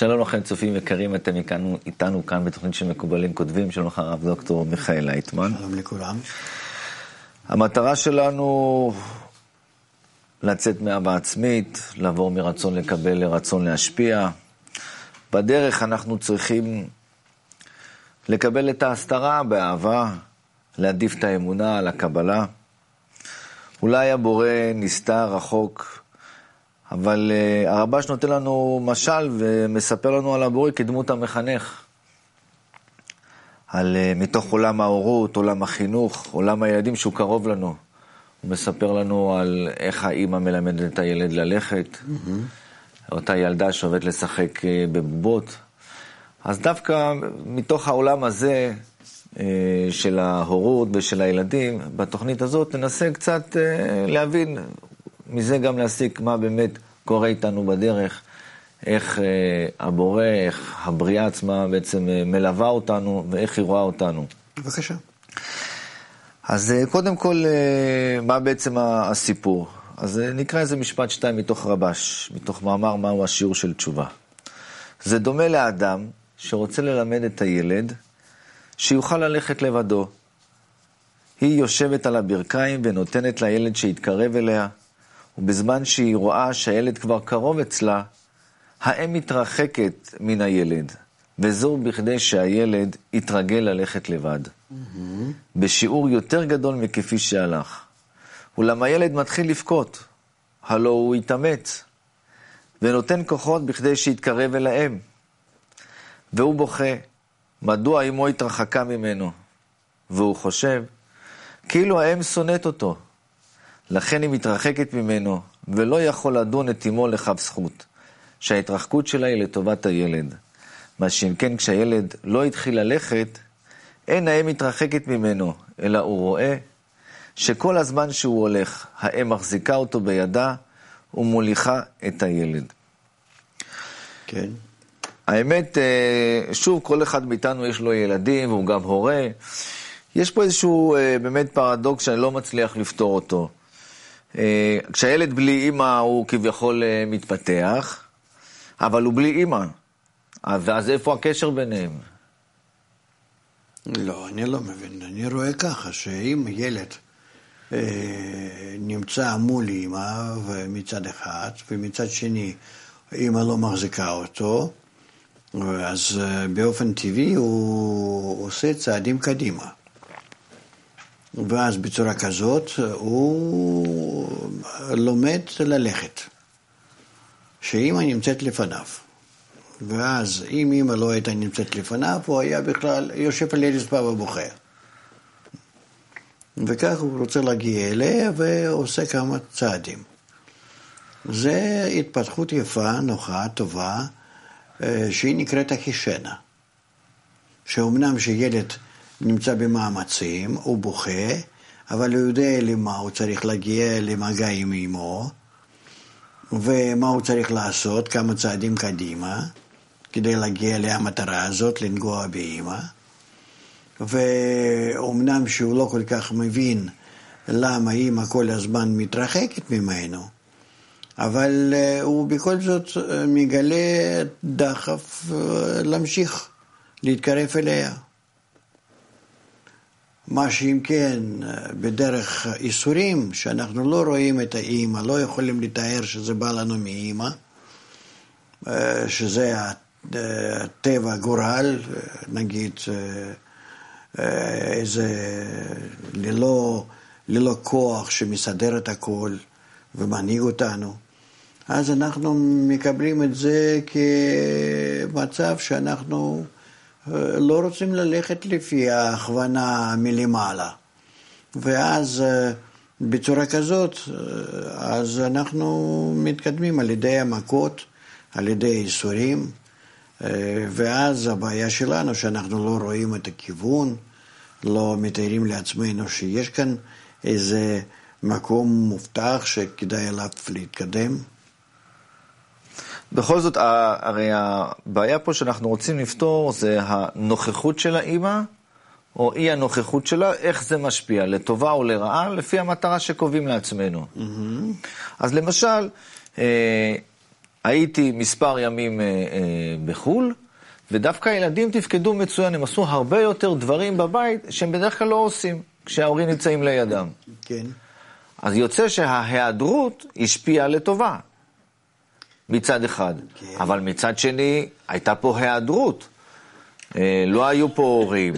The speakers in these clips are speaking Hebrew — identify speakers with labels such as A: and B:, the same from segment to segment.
A: שלום לכם, צופים יקרים, אתם איתנו, איתנו כאן בתוכנית של מקובלים כותבים, שלום לך הרב דוקטור מיכאל לייטמן.
B: שלום לכולם.
A: המטרה שלנו לצאת מאהבה עצמית, לעבור מרצון לקבל לרצון להשפיע. בדרך אנחנו צריכים לקבל את ההסתרה באהבה, להעדיף את האמונה על הקבלה. אולי הבורא נסתר רחוק, אבל uh, הרבש נותן לנו משל ומספר לנו על הבורא כדמות המחנך. על uh, מתוך עולם ההורות, עולם החינוך, עולם הילדים שהוא קרוב לנו. הוא מספר לנו על איך האימא מלמדת את הילד ללכת, mm-hmm. אותה ילדה שעובדת לשחק uh, בבובות. אז דווקא מתוך העולם הזה של ההורות ושל הילדים, בתוכנית הזאת ננסה קצת להבין מזה גם להסיק מה באמת קורה איתנו בדרך, איך אה, הבורא, איך הבריאה עצמה בעצם אה, מלווה אותנו ואיך היא רואה אותנו.
B: בבקשה.
A: אז אה, קודם כל, אה, מה בעצם הסיפור? אז אה, נקרא איזה משפט שתיים מתוך רבש, מתוך מאמר מהו השיעור של תשובה. זה דומה לאדם שרוצה ללמד את הילד שיוכל ללכת לבדו. היא יושבת על הברכיים ונותנת לילד שיתקרב אליה, ובזמן שהיא רואה שהילד כבר קרוב אצלה, האם מתרחקת מן הילד, וזו בכדי שהילד יתרגל ללכת לבד, mm-hmm. בשיעור יותר גדול מכפי שהלך. אולם הילד מתחיל לבכות, הלא הוא התאמץ, ונותן כוחות בכדי שיתקרב אל האם. והוא בוכה, מדוע אמו התרחקה ממנו? והוא חושב, כאילו האם שונאת אותו. לכן היא מתרחקת ממנו, ולא יכול לדון את אמו לכף זכות, שההתרחקות שלה היא לטובת הילד. מה שאם כן, כשהילד לא התחיל ללכת, אין האם מתרחקת ממנו, אלא הוא רואה שכל הזמן שהוא הולך, האם מחזיקה אותו בידה ומוליכה את הילד.
B: כן.
A: האמת, אה, שוב, כל אחד מאיתנו יש לו ילדים והוא גם הורה. יש פה איזשהו אה, באמת פרדוקס שאני לא מצליח לפתור אותו. אה, כשהילד בלי אימא הוא כביכול אה, מתפתח, אבל הוא בלי אימא. אז, אז איפה הקשר ביניהם?
B: לא, אני לא מבין. אני רואה ככה, שאם ילד אה, נמצא מול אימא מצד אחד, ומצד שני אימא לא מחזיקה אותו, אז באופן טבעי הוא עושה צעדים קדימה. ואז בצורה כזאת הוא לומד ללכת, שאימא נמצאת לפניו. ואז אם אימא לא הייתה נמצאת לפניו, הוא היה בכלל יושב על הרצפה ובוכה. וכך הוא רוצה להגיע אליה ועושה כמה צעדים. זה התפתחות יפה, נוחה, טובה, אה, שהיא נקראת אחישנה. שאומנם שילד נמצא במאמצים, הוא בוכה, אבל הוא יודע למה הוא צריך להגיע למגע עם אמו, ומה הוא צריך לעשות, כמה צעדים קדימה, כדי להגיע למטרה הזאת, לנגוע באימא. ואומנם שהוא לא כל כך מבין למה אימא כל הזמן מתרחקת ממנו, אבל אה, הוא בכל זאת אה, מגלה דחף אה, להמשיך להתקרב אליה. מה שאם כן, בדרך איסורים, שאנחנו לא רואים את האימא, לא יכולים לתאר שזה בא לנו מאימא, שזה הטבע, גורל, נגיד, איזה, ללא, ללא כוח שמסדר את הכל ומנהיג אותנו, אז אנחנו מקבלים את זה כמצב שאנחנו לא רוצים ללכת לפי ההכוונה מלמעלה. ואז בצורה כזאת, אז אנחנו מתקדמים על ידי המכות, על ידי איסורים, ואז הבעיה שלנו שאנחנו לא רואים את הכיוון, לא מתארים לעצמנו שיש כאן איזה מקום מובטח שכדאי עליו להתקדם.
A: בכל זאת, הרי הבעיה פה שאנחנו רוצים לפתור זה הנוכחות של האימא, או אי הנוכחות שלה, איך זה משפיע, לטובה או לרעה, לפי המטרה שקובעים לעצמנו. Mm-hmm. אז למשל, אה, הייתי מספר ימים אה, אה, בחו"ל, ודווקא הילדים תפקדו מצוין, הם עשו הרבה יותר דברים בבית שהם בדרך כלל לא עושים כשההורים נמצאים לידם.
B: כן.
A: אז יוצא שההיעדרות השפיעה לטובה, מצד אחד.
B: כן.
A: אבל מצד שני, הייתה פה היעדרות. אה, לא היו פה הורים,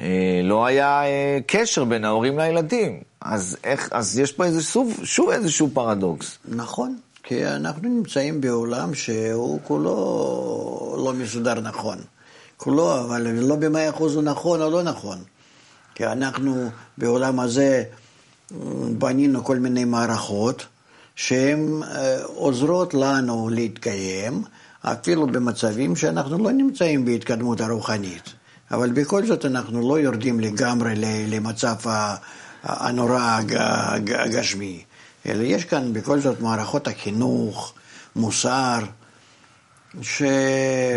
A: אה, לא היה אה, קשר בין ההורים לילדים. אז, איך, אז יש פה איזה שוב, שוב איזשהו פרדוקס.
B: נכון, כי אנחנו נמצאים בעולם שהוא כולו לא מסודר נכון. כולו, אבל לא במאה אחוז הוא נכון או לא נכון. כי אנחנו בעולם הזה בנינו כל מיני מערכות שהן עוזרות לנו להתקיים, אפילו במצבים שאנחנו לא נמצאים בהתקדמות הרוחנית. אבל בכל זאת אנחנו לא יורדים לגמרי למצב הנורא הגשמי, אלא יש כאן בכל זאת מערכות החינוך, מוסר,
A: ש...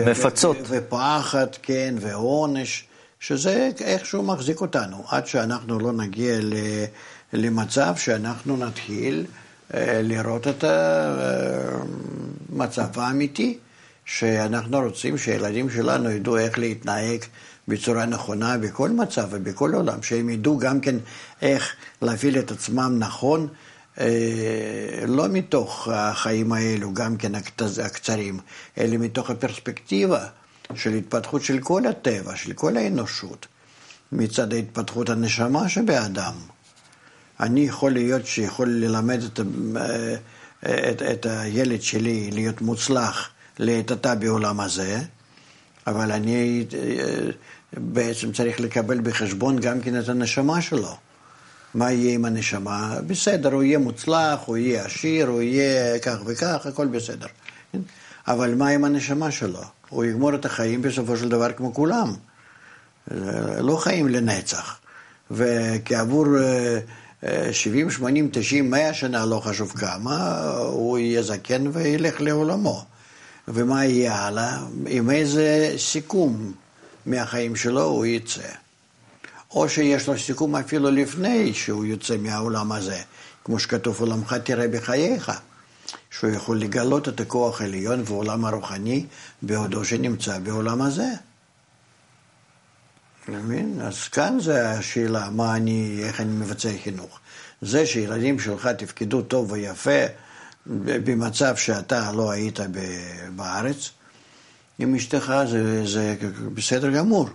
A: מפצות. ו-
B: ופחד, כן, ועונש, שזה איכשהו מחזיק אותנו, עד שאנחנו לא נגיע למצב שאנחנו נתחיל אה, לראות את המצב האמיתי, שאנחנו רוצים שהילדים שלנו ידעו איך להתנהג בצורה נכונה בכל מצב ובכל עולם, שהם ידעו גם כן איך להפעיל את עצמם נכון, אה, לא מתוך החיים האלו, גם כן הקצרים, אלא מתוך הפרספקטיבה של התפתחות של כל הטבע, של כל האנושות, מצד התפתחות הנשמה שבאדם. אני יכול להיות שיכול ללמד את, אה, את, את הילד שלי להיות מוצלח לעת עתה בעולם הזה, אבל אני אה, בעצם צריך לקבל בחשבון גם כן את הנשמה שלו. מה יהיה עם הנשמה? בסדר, הוא יהיה מוצלח, הוא יהיה עשיר, הוא יהיה כך וכך, הכל בסדר. אבל מה עם הנשמה שלו? הוא יגמור את החיים בסופו של דבר כמו כולם. לא חיים לנצח. וכעבור 70, 80, 90, 100 שנה, לא חשוב כמה, הוא יהיה זקן וילך לעולמו. ומה יהיה הלאה? עם איזה סיכום מהחיים שלו הוא יצא. או שיש לו סיכום אפילו לפני שהוא יוצא מהעולם הזה, כמו שכתוב עולמך תראה בחייך, שהוא יכול לגלות את הכוח העליון ועולם הרוחני בעודו שנמצא בעולם הזה. מבין? אז כאן זה השאלה, מה אני, איך אני מבצע חינוך. זה שילדים שלך תפקדו טוב ויפה במצב שאתה לא היית בארץ, עם אשתך זה, זה בסדר גמור.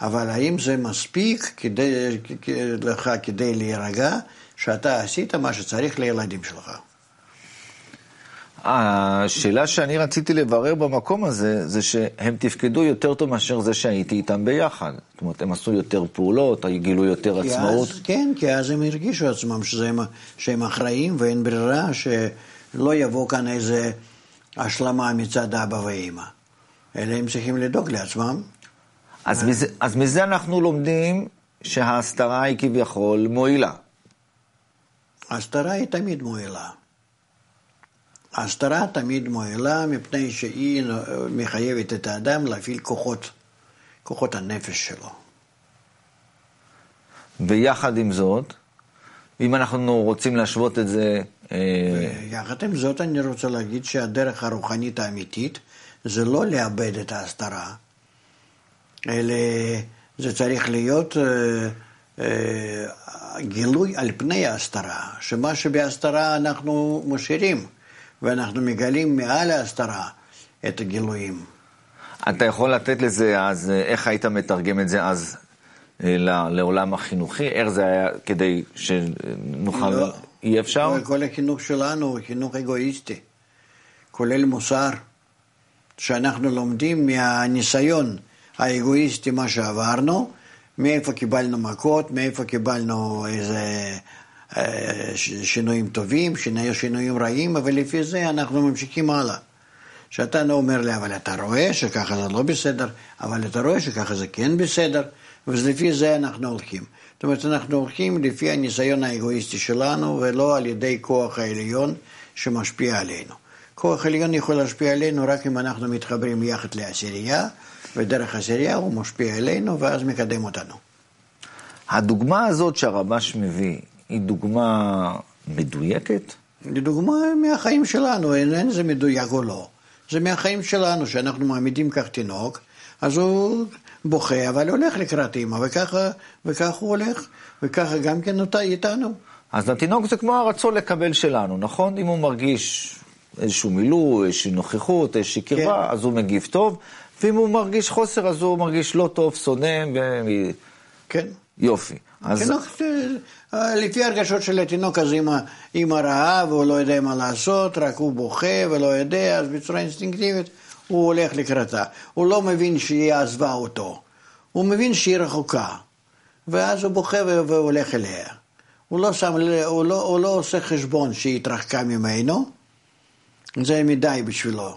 B: אבל האם זה מספיק כדי, לך כדי להירגע שאתה עשית מה שצריך לילדים שלך?
A: השאלה שאני רציתי לברר במקום הזה, זה שהם תפקדו יותר טוב מאשר זה שהייתי איתם ביחד. זאת אומרת, הם עשו יותר פעולות, גילו יותר עצמאות.
B: אז, כן, כי אז הם הרגישו עצמם שהם, שהם אחראים ואין ברירה, שלא יבוא כאן איזה השלמה מצד אבא ואימא. אלא הם צריכים לדאוג לעצמם.
A: אז, מזה, אז מזה אנחנו לומדים שההסתרה היא כביכול מועילה.
B: ההסתרה היא תמיד מועילה. ההסתרה תמיד מועילה מפני שהיא מחייבת את האדם להפעיל כוחות, כוחות הנפש שלו.
A: ויחד עם זאת, אם אנחנו רוצים להשוות את זה...
B: אה, יחד עם זאת אני רוצה להגיד שהדרך הרוחנית האמיתית זה לא לאבד את ההסתרה, אלא זה צריך להיות אה, אה, גילוי על פני ההסתרה, שמה שבהסתרה אנחנו משאירים. ואנחנו מגלים מעל ההסתרה את הגילויים.
A: אתה יכול לתת לזה אז, איך היית מתרגם את זה אז אה, לעולם החינוכי? איך זה היה כדי שנוכל... לא, אי אפשר?
B: כל החינוך שלנו הוא חינוך אגואיסטי, כולל מוסר, שאנחנו לומדים מהניסיון האגואיסטי, מה שעברנו, מאיפה קיבלנו מכות, מאיפה קיבלנו איזה שינויים טובים, שינויים רעים, אבל לפי זה אנחנו ממשיכים הלאה. שאתה לא אומר לי, אבל אתה רואה שככה זה לא בסדר, אבל אתה רואה שככה זה כן בסדר, ולפי זה אנחנו הולכים. זאת אומרת, אנחנו הולכים לפי הניסיון האגואיסטי שלנו, ולא על ידי כוח העליון שמשפיע עלינו. כוח עליון יכול להשפיע עלינו רק אם אנחנו מתחברים יחד לעשירייה, ודרך עשירייה הוא משפיע עלינו, ואז מקדם אותנו.
A: הדוגמה הזאת שהרבש מביא, היא דוגמה מדויקת?
B: לדוגמה, מהחיים שלנו, אין, אין זה מדויק או לא. זה מהחיים שלנו, שאנחנו מעמידים כך תינוק, אז הוא בוכה, אבל הולך לקראת אימא, וככה, וככה הוא הולך, וככה גם כן אותה איתנו.
A: אז התינוק זה כמו הרצון לקבל שלנו, נכון? אם הוא מרגיש איזשהו מילוי, איזושהי נוכחות, איזושהי קרבה, כן. אז הוא מגיב טוב, ואם הוא מרגיש חוסר, אז הוא מרגיש לא טוב, שונא, ו...
B: כן.
A: יופי.
B: אז... תינוק, אה, לפי הרגשות של התינוק, אז אמא רעה והוא לא יודע מה לעשות, רק הוא בוכה ולא יודע, אז בצורה אינסטינקטיבית הוא הולך לקראתה. הוא לא מבין שהיא עזבה אותו, הוא מבין שהיא רחוקה, ואז הוא בוכה והולך אליה. הוא לא, שם, הוא לא, הוא לא עושה חשבון שהיא התרחקה ממנו, זה מדי בשבילו.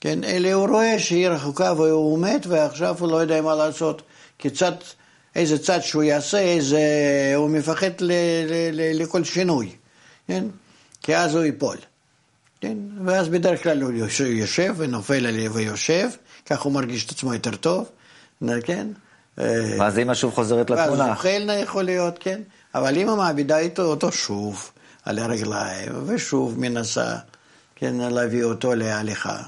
B: כן, אלא הוא רואה שהיא רחוקה והוא מת, ועכשיו הוא לא יודע מה לעשות. כיצד, איזה צד שהוא יעשה, איזה, הוא מפחד ל, ל, ל, לכל שינוי, כן? כי אז הוא ייפול. כן? ואז בדרך כלל הוא יושב ונופל עליה ויושב, כך הוא מרגיש את עצמו יותר טוב, כן?
A: ואז אימא שוב חוזרת לתמונה.
B: ואז אוכל יכול להיות, כן? אבל אימא מעבידה איתו אותו שוב על הרגליים, ושוב מנסה, כן, להביא אותו להליכה.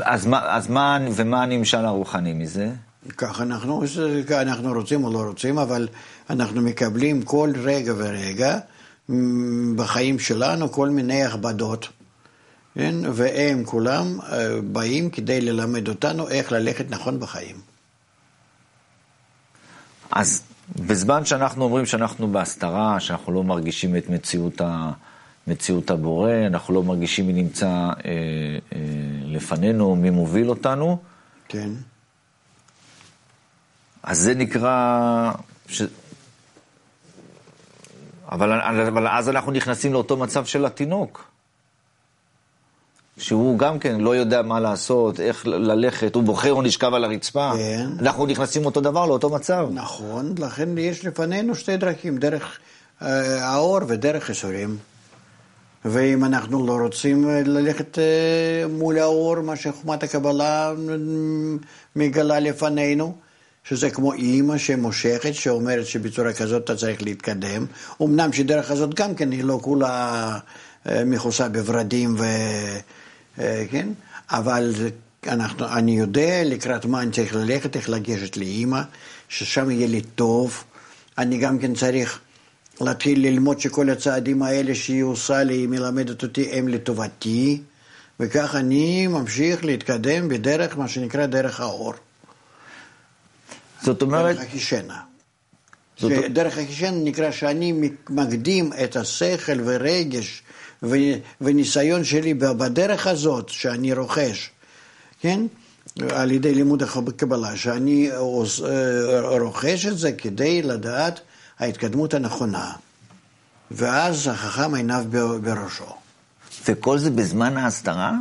A: אז מה, אז מה ומה הנמשל הרוחני מזה?
B: כך אנחנו, אנחנו רוצים או לא רוצים, אבל אנחנו מקבלים כל רגע ורגע בחיים שלנו כל מיני הכבדות, כן? והם כולם אה, באים כדי ללמד אותנו איך ללכת נכון בחיים.
A: אז בזמן שאנחנו אומרים שאנחנו בהסתרה, שאנחנו לא מרגישים את מציאות, ה, מציאות הבורא, אנחנו לא מרגישים מי נמצא אה, אה, לפנינו, מי מוביל אותנו,
B: כן.
A: אז זה נקרא... ש... אבל, אבל אז אנחנו נכנסים לאותו מצב של התינוק. שהוא גם כן לא יודע מה לעשות, איך ללכת, הוא בוחר או נשכב על הרצפה.
B: כן.
A: אנחנו נכנסים אותו דבר לאותו מצב.
B: נכון, לכן יש לפנינו שתי דרכים, דרך אה, האור ודרך ייסורים. ואם אנחנו לא רוצים אה, ללכת אה, מול האור, מה שחומת הקבלה מגלה לפנינו, שזה כמו אימא שמושכת, שאומרת שבצורה כזאת אתה צריך להתקדם. אמנם שדרך הזאת גם כן היא לא כולה אה, מכוסה בורדים ו... כן? אבל אנחנו, אני יודע לקראת מה אני צריך ללכת, איך לגשת לאימא, ששם יהיה לי טוב. אני גם כן צריך להתחיל ללמוד שכל הצעדים האלה שהיא עושה לי, היא מלמדת אותי, הם לטובתי, וכך אני ממשיך להתקדם בדרך, מה שנקרא דרך האור.
A: זאת אומרת...
B: דרך החישנה. זאת... דרך החישנה נקרא שאני מקדים את השכל ורגש וניסיון שלי בדרך הזאת שאני רוכש, כן? על ידי לימוד הקבלה, שאני רוכש את זה כדי לדעת ההתקדמות הנכונה, ואז החכם עיניו בראשו.
A: וכל זה בזמן ההסתרה?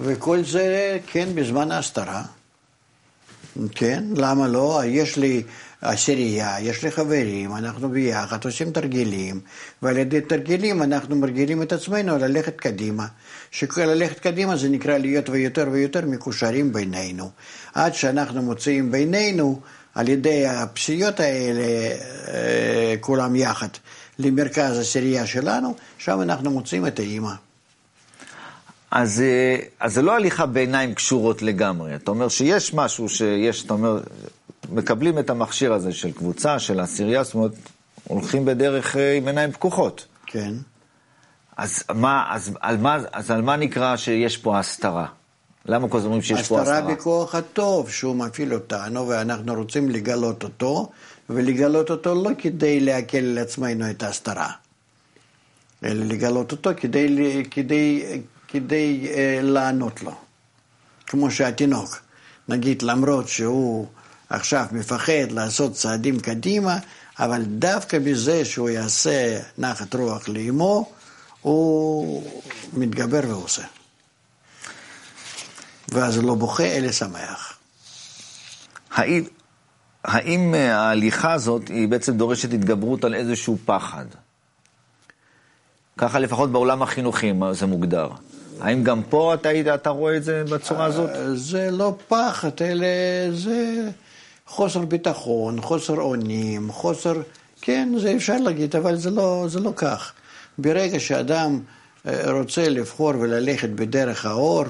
B: וכל זה, כן, בזמן ההסתרה. כן, למה לא? יש לי עשירייה, יש לי חברים, אנחנו ביחד עושים תרגילים, ועל ידי תרגילים אנחנו מרגילים את עצמנו ללכת קדימה. שללכת קדימה זה נקרא להיות ויותר ויותר מקושרים בינינו. עד שאנחנו מוצאים בינינו על ידי הפסיעות האלה, אה, כולם יחד, למרכז הסירייה שלנו, שם אנחנו מוצאים את האימא.
A: אז, אה, אז זה לא הליכה בעיניים קשורות לגמרי. אתה אומר שיש משהו שיש, אתה אומר, מקבלים את המכשיר הזה של קבוצה, של עשירייה, זאת אומרת, הולכים בדרך אה, עם עיניים פקוחות.
B: כן.
A: אז, מה, אז, על מה, אז על מה נקרא שיש פה הסתרה? למה כל הזמן אומרים שיש פה הסתרה?
B: הסתרה בכוח הטוב שהוא מפעיל אותנו, ואנחנו רוצים לגלות אותו, ולגלות אותו לא כדי להקל על עצמנו את ההסתרה, אלא לגלות אותו כדי, כדי, כדי uh, לענות לו. כמו שהתינוק, נגיד, למרות שהוא עכשיו מפחד לעשות צעדים קדימה, אבל דווקא בזה שהוא יעשה נחת רוח לאמו, הוא מתגבר ועושה. ואז הוא לא בוכה, אלא שמח.
A: האם, האם אה, ההליכה הזאת היא בעצם דורשת התגברות על איזשהו פחד? ככה לפחות בעולם החינוכי זה מוגדר. האם גם פה אתה, אתה רואה את זה בצורה הזאת?
B: אה, זה לא פחד, אלא זה חוסר ביטחון, חוסר אונים, חוסר... כן, זה אפשר להגיד, אבל זה לא, זה לא כך. ברגע שאדם אה, רוצה לבחור וללכת בדרך האור,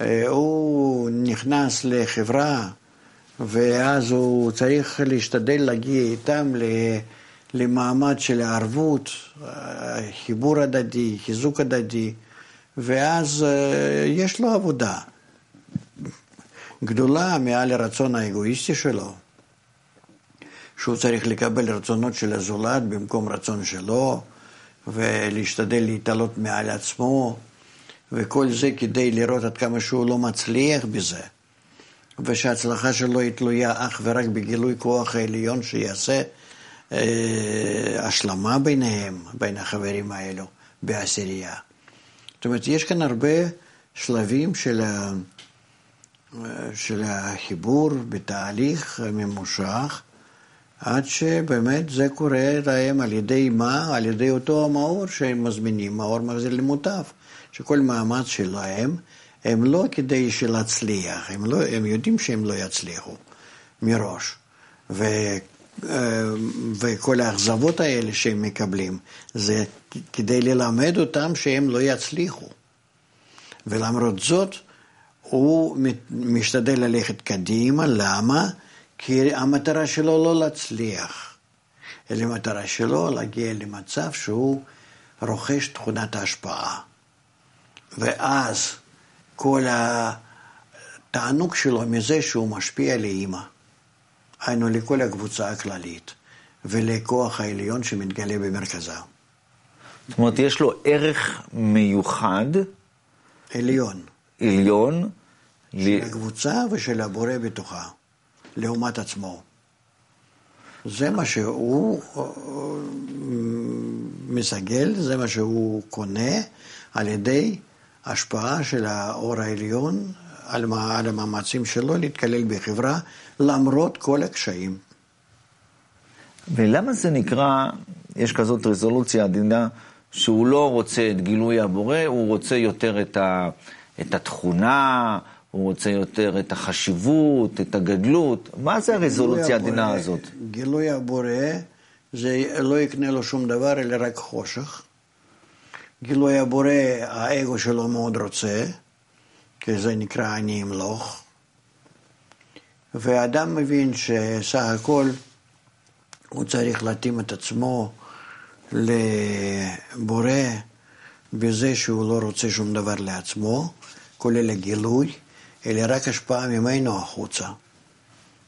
B: אה, הוא נכנס לחברה, ואז הוא צריך להשתדל להגיע איתם למעמד של הערבות, חיבור הדדי, חיזוק הדדי, ואז יש לו עבודה גדולה מעל הרצון האגואיסטי שלו. שהוא צריך לקבל רצונות של הזולת במקום רצון שלו, ולהשתדל להתעלות מעל עצמו, וכל זה כדי לראות עד כמה שהוא לא מצליח בזה, ושההצלחה שלו היא תלויה אך ורק בגילוי כוח העליון שיעשה אה, השלמה ביניהם, בין החברים האלו, בעשירייה. זאת אומרת, יש כאן הרבה שלבים של, ה, של החיבור בתהליך ממושך, עד שבאמת זה קורה להם על ידי מה? על ידי אותו המאור שהם מזמינים, מאור מחזיר למוטב, שכל מאמץ שלהם הם לא כדי להצליח, הם, לא, הם יודעים שהם לא יצליחו מראש. ו, וכל האכזבות האלה שהם מקבלים, זה כדי ללמד אותם שהם לא יצליחו. ולמרות זאת, הוא משתדל ללכת קדימה, למה? כי המטרה שלו לא להצליח, אלא המטרה שלו להגיע למצב שהוא רוכש תכונת ההשפעה. ואז כל התענוג שלו מזה שהוא משפיע לאימא, היינו לכל הקבוצה הכללית ולכוח העליון שמתגלה במרכזה.
A: זאת אומרת, יש לו ערך מיוחד.
B: עליון.
A: עליון.
B: של ל... הקבוצה ושל הבורא בתוכה. לעומת עצמו. זה מה שהוא אה, מסגל, זה מה שהוא קונה על ידי השפעה של האור העליון על, על המאמצים שלו להתקלל בחברה למרות כל הקשיים.
A: ולמה זה נקרא, יש כזאת רזולוציה עדינה, שהוא לא רוצה את גילוי הבורא, הוא רוצה יותר את, ה, את התכונה, הוא רוצה יותר את החשיבות, את הגדלות. מה זה הרזולוציה העדינה הזאת?
B: גילוי הבורא, זה לא יקנה לו שום דבר, אלא רק חושך. גילוי הבורא, האגו שלו מאוד רוצה, כי זה נקרא אני אמלוך. ואדם מבין שסך הכל הוא צריך להתאים את עצמו לבורא בזה שהוא לא רוצה שום דבר לעצמו, כולל הגילוי. אלא רק השפעה ממנו החוצה.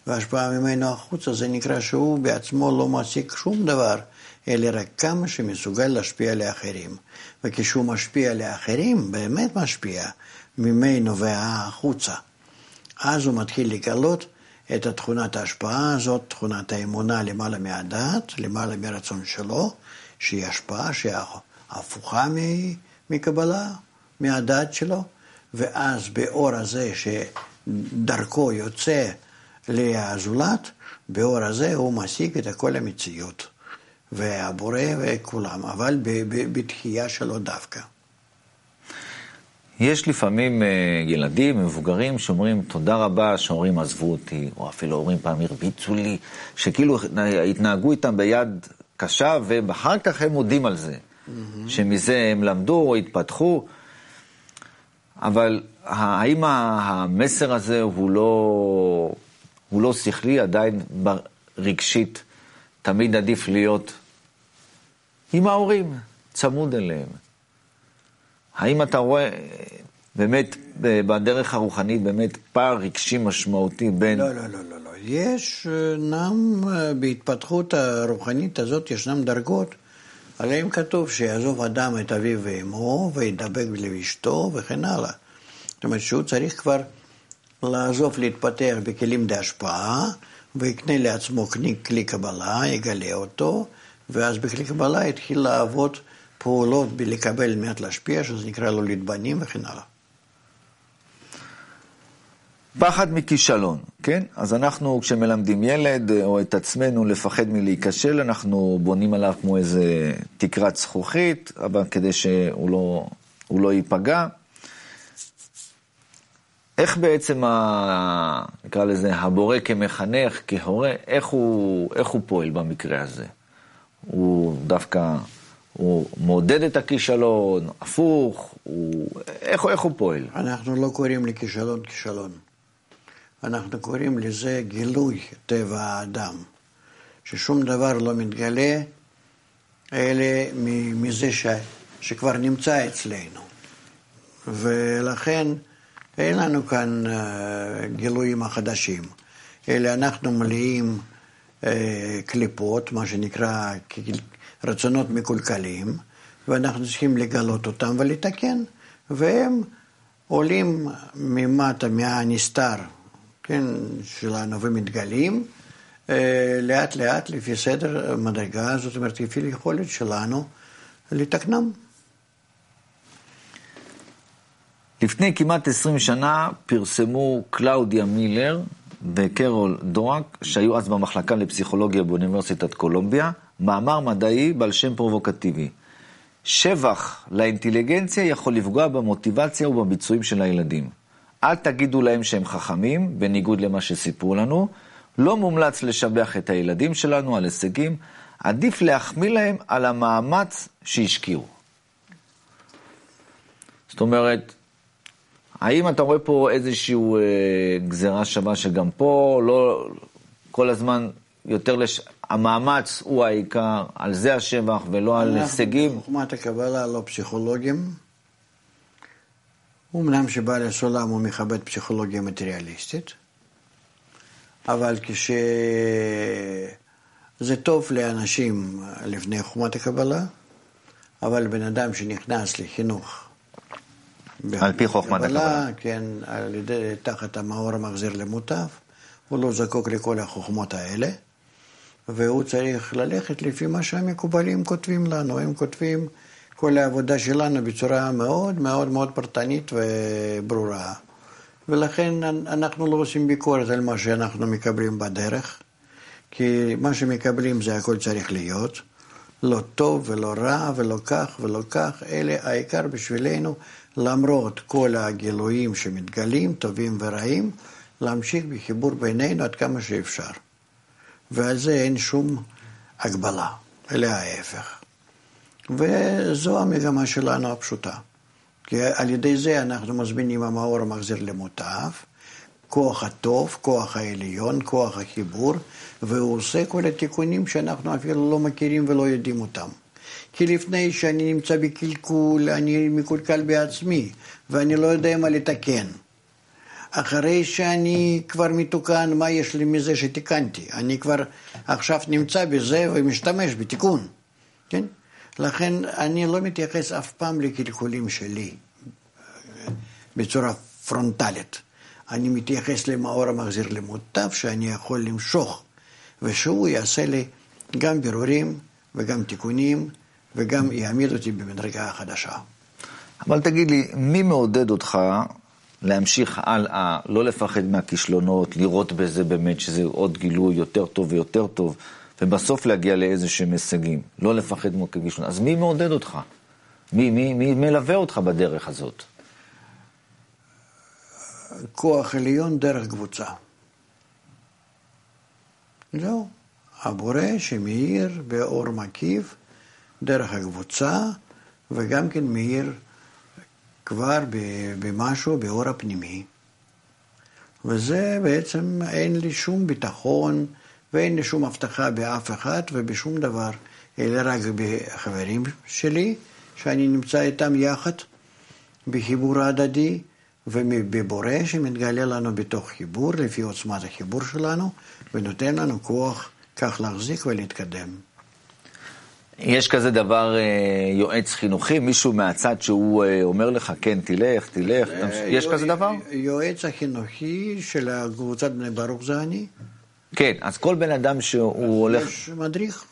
B: והשפעה ממנו החוצה זה נקרא שהוא בעצמו לא מעסיק שום דבר, אלא רק כמה שמסוגל להשפיע לאחרים. וכשהוא משפיע לאחרים, באמת משפיע, ממנו והחוצה. אז הוא מתחיל לגלות את תכונת ההשפעה הזאת, תכונת האמונה למעלה מהדעת, למעלה מרצון שלו, שהיא השפעה שהיא הפוכה מקבלה, מהדעת שלו, ואז באור הזה שדרכו יוצא לזולת, באור הזה הוא משיג את כל המציאות, והבורא וכולם, אבל בתחייה שלו דווקא.
A: יש לפעמים אה, ילדים, מבוגרים, שאומרים תודה רבה שההורים עזבו אותי, או אפילו ההורים פעם הרביצו לי, שכאילו התנהגו איתם ביד קשה, ואחר כך הם מודים על זה, mm-hmm. שמזה הם למדו או התפתחו. אבל האם המסר הזה הוא לא, הוא לא שכלי, עדיין רגשית, תמיד עדיף להיות עם ההורים, צמוד אליהם. האם אתה רואה באמת בדרך הרוחנית באמת פער רגשי משמעותי בין...
B: לא, לא, לא, לא, לא. יש, נם, בהתפתחות הרוחנית הזאת ישנם דרגות עליהם כתוב שיעזוב אדם את אביו ואמו וידבק לאשתו וכן הלאה. זאת אומרת שהוא צריך כבר לעזוב להתפתח בכלים דהשפעה ויקנה לעצמו כלי קבלה, יגלה אותו, ואז בכלי קבלה יתחיל לעבוד פעולות בלקבל על מנת להשפיע, שזה נקרא לו להתבנים וכן הלאה.
A: פחד מכישלון, כן? אז אנחנו, כשמלמדים ילד או את עצמנו לפחד מלהיכשל, אנחנו בונים עליו כמו איזה תקרת זכוכית, אבל כדי שהוא לא, לא ייפגע. איך בעצם, ה, נקרא לזה, הבורא כמחנך, כהורה, איך הוא, איך הוא פועל במקרה הזה? הוא דווקא הוא מעודד את הכישלון, הפוך, הוא... איך, איך הוא פועל?
B: אנחנו לא קוראים לכישלון כישלון. אנחנו קוראים לזה גילוי טבע האדם, ששום דבר לא מתגלה, אלא מזה ש... שכבר נמצא אצלנו. ולכן אין לנו כאן אה, גילויים החדשים, אלא אנחנו מלאים אה, קליפות, מה שנקרא רצונות מקולקלים, ואנחנו צריכים לגלות אותם ולתקן, והם עולים ממטה, מהנסתר, כן, שלנו, ומתגלים אה, לאט לאט לפי סדר מדרגה, זאת אומרת, לפי יכולת שלנו לתקנם.
A: לפני כמעט 20 שנה פרסמו קלאודיה מילר וקרול דורק, שהיו אז במחלקה לפסיכולוגיה באוניברסיטת קולומביה, מאמר מדעי בעל שם פרובוקטיבי. שבח לאינטליגנציה יכול לפגוע במוטיבציה ובביצועים של הילדים. אל תגידו להם שהם חכמים, בניגוד למה שסיפרו לנו. לא מומלץ לשבח את הילדים שלנו על הישגים, עדיף להחמיא להם על המאמץ שהשקיעו. זאת אומרת, האם אתה רואה פה איזושהי אה, גזירה שווה שגם פה לא כל הזמן יותר, לש... המאמץ הוא העיקר, על זה השבח ולא על הישגים?
B: חוכמת הקבלה לא פסיכולוגים. אמנם שבעל הסולם הוא מכבד פסיכולוגיה מטריאליסטית, אבל כש... זה טוב לאנשים לפני חוכמת הקבלה, אבל בן אדם שנכנס לחינוך
A: על פי חוכמת הקבלה.
B: כן, על ידי, תחת המאור המחזיר למוטב, הוא לא זקוק לכל החוכמות האלה, והוא צריך ללכת לפי מה שהמקובלים כותבים לנו. הם כותבים כל העבודה שלנו בצורה מאוד מאוד מאוד פרטנית וברורה. ולכן אנחנו לא עושים ביקורת על מה שאנחנו מקבלים בדרך, כי מה שמקבלים זה הכל צריך להיות. לא טוב ולא רע ולא כך ולא כך, אלה העיקר בשבילנו למרות כל הגילויים שמתגלים, טובים ורעים, להמשיך בחיבור בינינו עד כמה שאפשר. ועל זה אין שום הגבלה, אלא ההפך. וזו המגמה שלנו הפשוטה. כי על ידי זה אנחנו מזמינים המאור המחזיר למוטב, כוח הטוב, כוח העליון, כוח החיבור, והוא עושה כל התיקונים שאנחנו אפילו לא מכירים ולא יודעים אותם. כי לפני שאני נמצא בקלקול, אני מקולקל בעצמי, ואני לא יודע מה לתקן. אחרי שאני כבר מתוקן, מה יש לי מזה שתיקנתי? אני כבר עכשיו נמצא בזה ומשתמש בתיקון, כן? לכן אני לא מתייחס אף פעם לקלקולים שלי בצורה פרונטלית. אני מתייחס למאור המחזיר למוטב שאני יכול למשוך, ושהוא יעשה לי גם בירורים וגם תיקונים וגם יעמיד אותי במדרגה החדשה.
A: אבל תגיד לי, מי מעודד אותך להמשיך הלאה, לא לפחד מהכישלונות, לראות בזה באמת שזה עוד גילוי יותר טוב ויותר טוב, ובסוף להגיע לאיזה שהם הישגים, לא לפחד מהכישלונות. אז מי מעודד אותך? מי, מי, מי מלווה אותך בדרך הזאת?
B: כוח עליון דרך קבוצה. זהו, הבורא שמאיר באור מקיף דרך הקבוצה, וגם כן מאיר כבר במשהו, באור הפנימי. וזה בעצם, אין לי שום ביטחון ואין לי שום הבטחה באף אחד ובשום דבר, אלא רק בחברים שלי, שאני נמצא איתם יחד, בחיבור ההדדי, ובבורא שמתגלה לנו בתוך חיבור, לפי עוצמת החיבור שלנו, ונותן לנו כוח כך להחזיק ולהתקדם.
A: יש כזה דבר אה, יועץ חינוכי, מישהו מהצד שהוא אה, אומר לך, כן, תלך, תלך, אה, יש כזה דבר?
B: יועץ החינוכי של קבוצת בני ברוך זה אני.
A: כן, אז כל בן אדם שהוא הולך...
B: יש מדריך.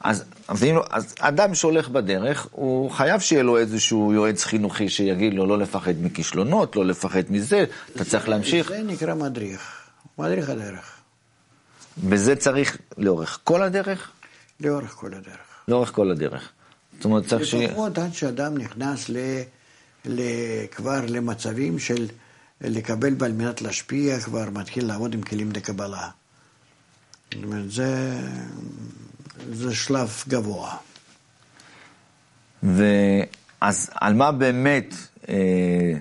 A: אז, אז, אז אדם שהולך בדרך, הוא חייב שיהיה לו איזשהו יועץ חינוכי שיגיד לו לא לפחד מכישלונות, לא לפחד מזה, אתה צריך להמשיך.
B: זה נקרא מדריך, מדריך הדרך.
A: וזה צריך לאורך כל הדרך?
B: לאורך כל הדרך.
A: לאורך כל הדרך.
B: זאת אומרת, צריך ש... לפחות עד שאדם נכנס ל... ל... כבר למצבים של לקבל ועל מנת להשפיע, כבר מתחיל לעבוד עם כלים לקבלה. זאת אומרת, זה, זה שלב גבוה.
A: ואז על מה באמת אה,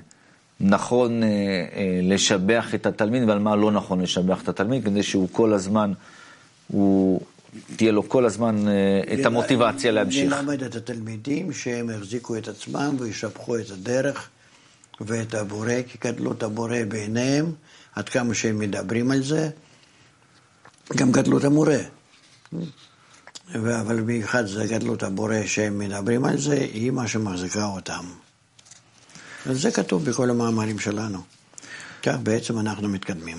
A: נכון אה, אה, לשבח את התלמיד ועל מה לא נכון לשבח את התלמיד, כדי שהוא כל הזמן, הוא, תהיה לו כל הזמן אה, את המוטיבציה להמשיך.
B: ללמד את התלמידים שהם יחזיקו את עצמם וישבחו את הדרך ואת הבורא, כי גדלו את הבורא בעיניהם, עד כמה שהם מדברים על זה, גם גדלו את המורה. אבל במיוחד זה גדלות הבורא שהם מדברים על זה, היא מה שמחזיקה אותם. וזה כתוב בכל המאמרים שלנו. כך בעצם אנחנו מתקדמים.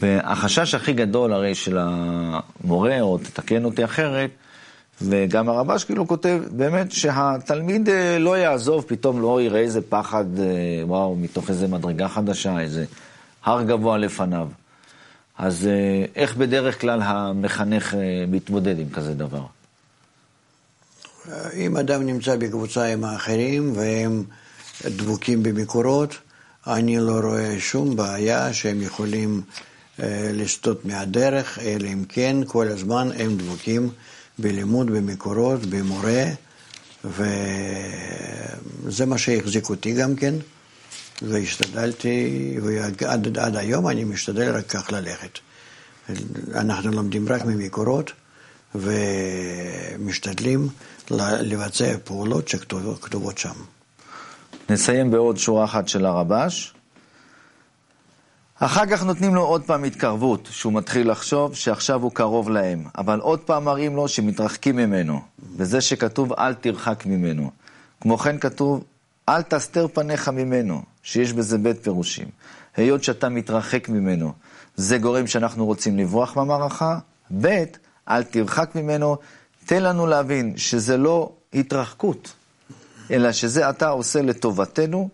A: והחשש הכי גדול הרי של המורה, או תתקן אותי אחרת, וגם הרבש כאילו כותב באמת שהתלמיד אה, לא יעזוב, פתאום לא יראה איזה פחד, אה, וואו, מתוך איזה מדרגה חדשה, איזה הר גבוה לפניו. אז אה, איך בדרך כלל המחנך מתמודד עם כזה דבר?
B: אם אדם נמצא בקבוצה עם האחרים והם דבוקים במקורות, אני לא רואה שום בעיה שהם יכולים לסטות מהדרך, אלא אם כן כל הזמן הם דבוקים בלימוד, במקורות, במורה, וזה מה שהחזיק אותי גם כן, והשתדלתי, ועד עד היום אני משתדל רק כך ללכת. אנחנו לומדים רק ממקורות, ומשתדלים לבצע פעולות שכתובות שם.
A: נסיים בעוד שורה אחת של הרבש. אחר כך נותנים לו עוד פעם התקרבות, שהוא מתחיל לחשוב שעכשיו הוא קרוב להם, אבל עוד פעם מראים לו שמתרחקים ממנו, וזה שכתוב אל תרחק ממנו. כמו כן כתוב אל תסתר פניך ממנו, שיש בזה בית פירושים. היות שאתה מתרחק ממנו, זה גורם שאנחנו רוצים לברוח מהמערכה, ב', אל תרחק ממנו, תן לנו להבין שזה לא התרחקות, אלא שזה אתה עושה לטובתנו,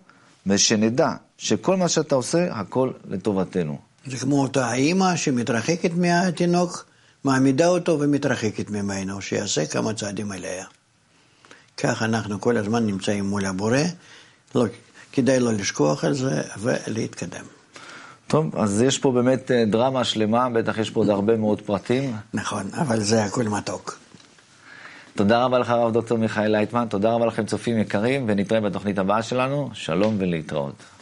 A: ושנדע שכל מה שאתה עושה, הכל לטובתנו.
B: זה כמו אותה האימא שמתרחקת מהתינוק, מעמידה אותו ומתרחקת ממנו, שיעשה כמה צעדים אליה. כך אנחנו כל הזמן נמצאים מול הבורא, לא, כדאי לא לשכוח על זה ולהתקדם.
A: טוב, אז יש פה באמת אה, דרמה שלמה, בטח יש פה עוד הרבה מאוד פרטים.
B: נכון, אבל זה הכל מתוק.
A: תודה רבה לך, הרב דוקטור מיכאל לייטמן, תודה רבה לכם, צופים יקרים, ונתראה בתוכנית הבאה שלנו. שלום ולהתראות.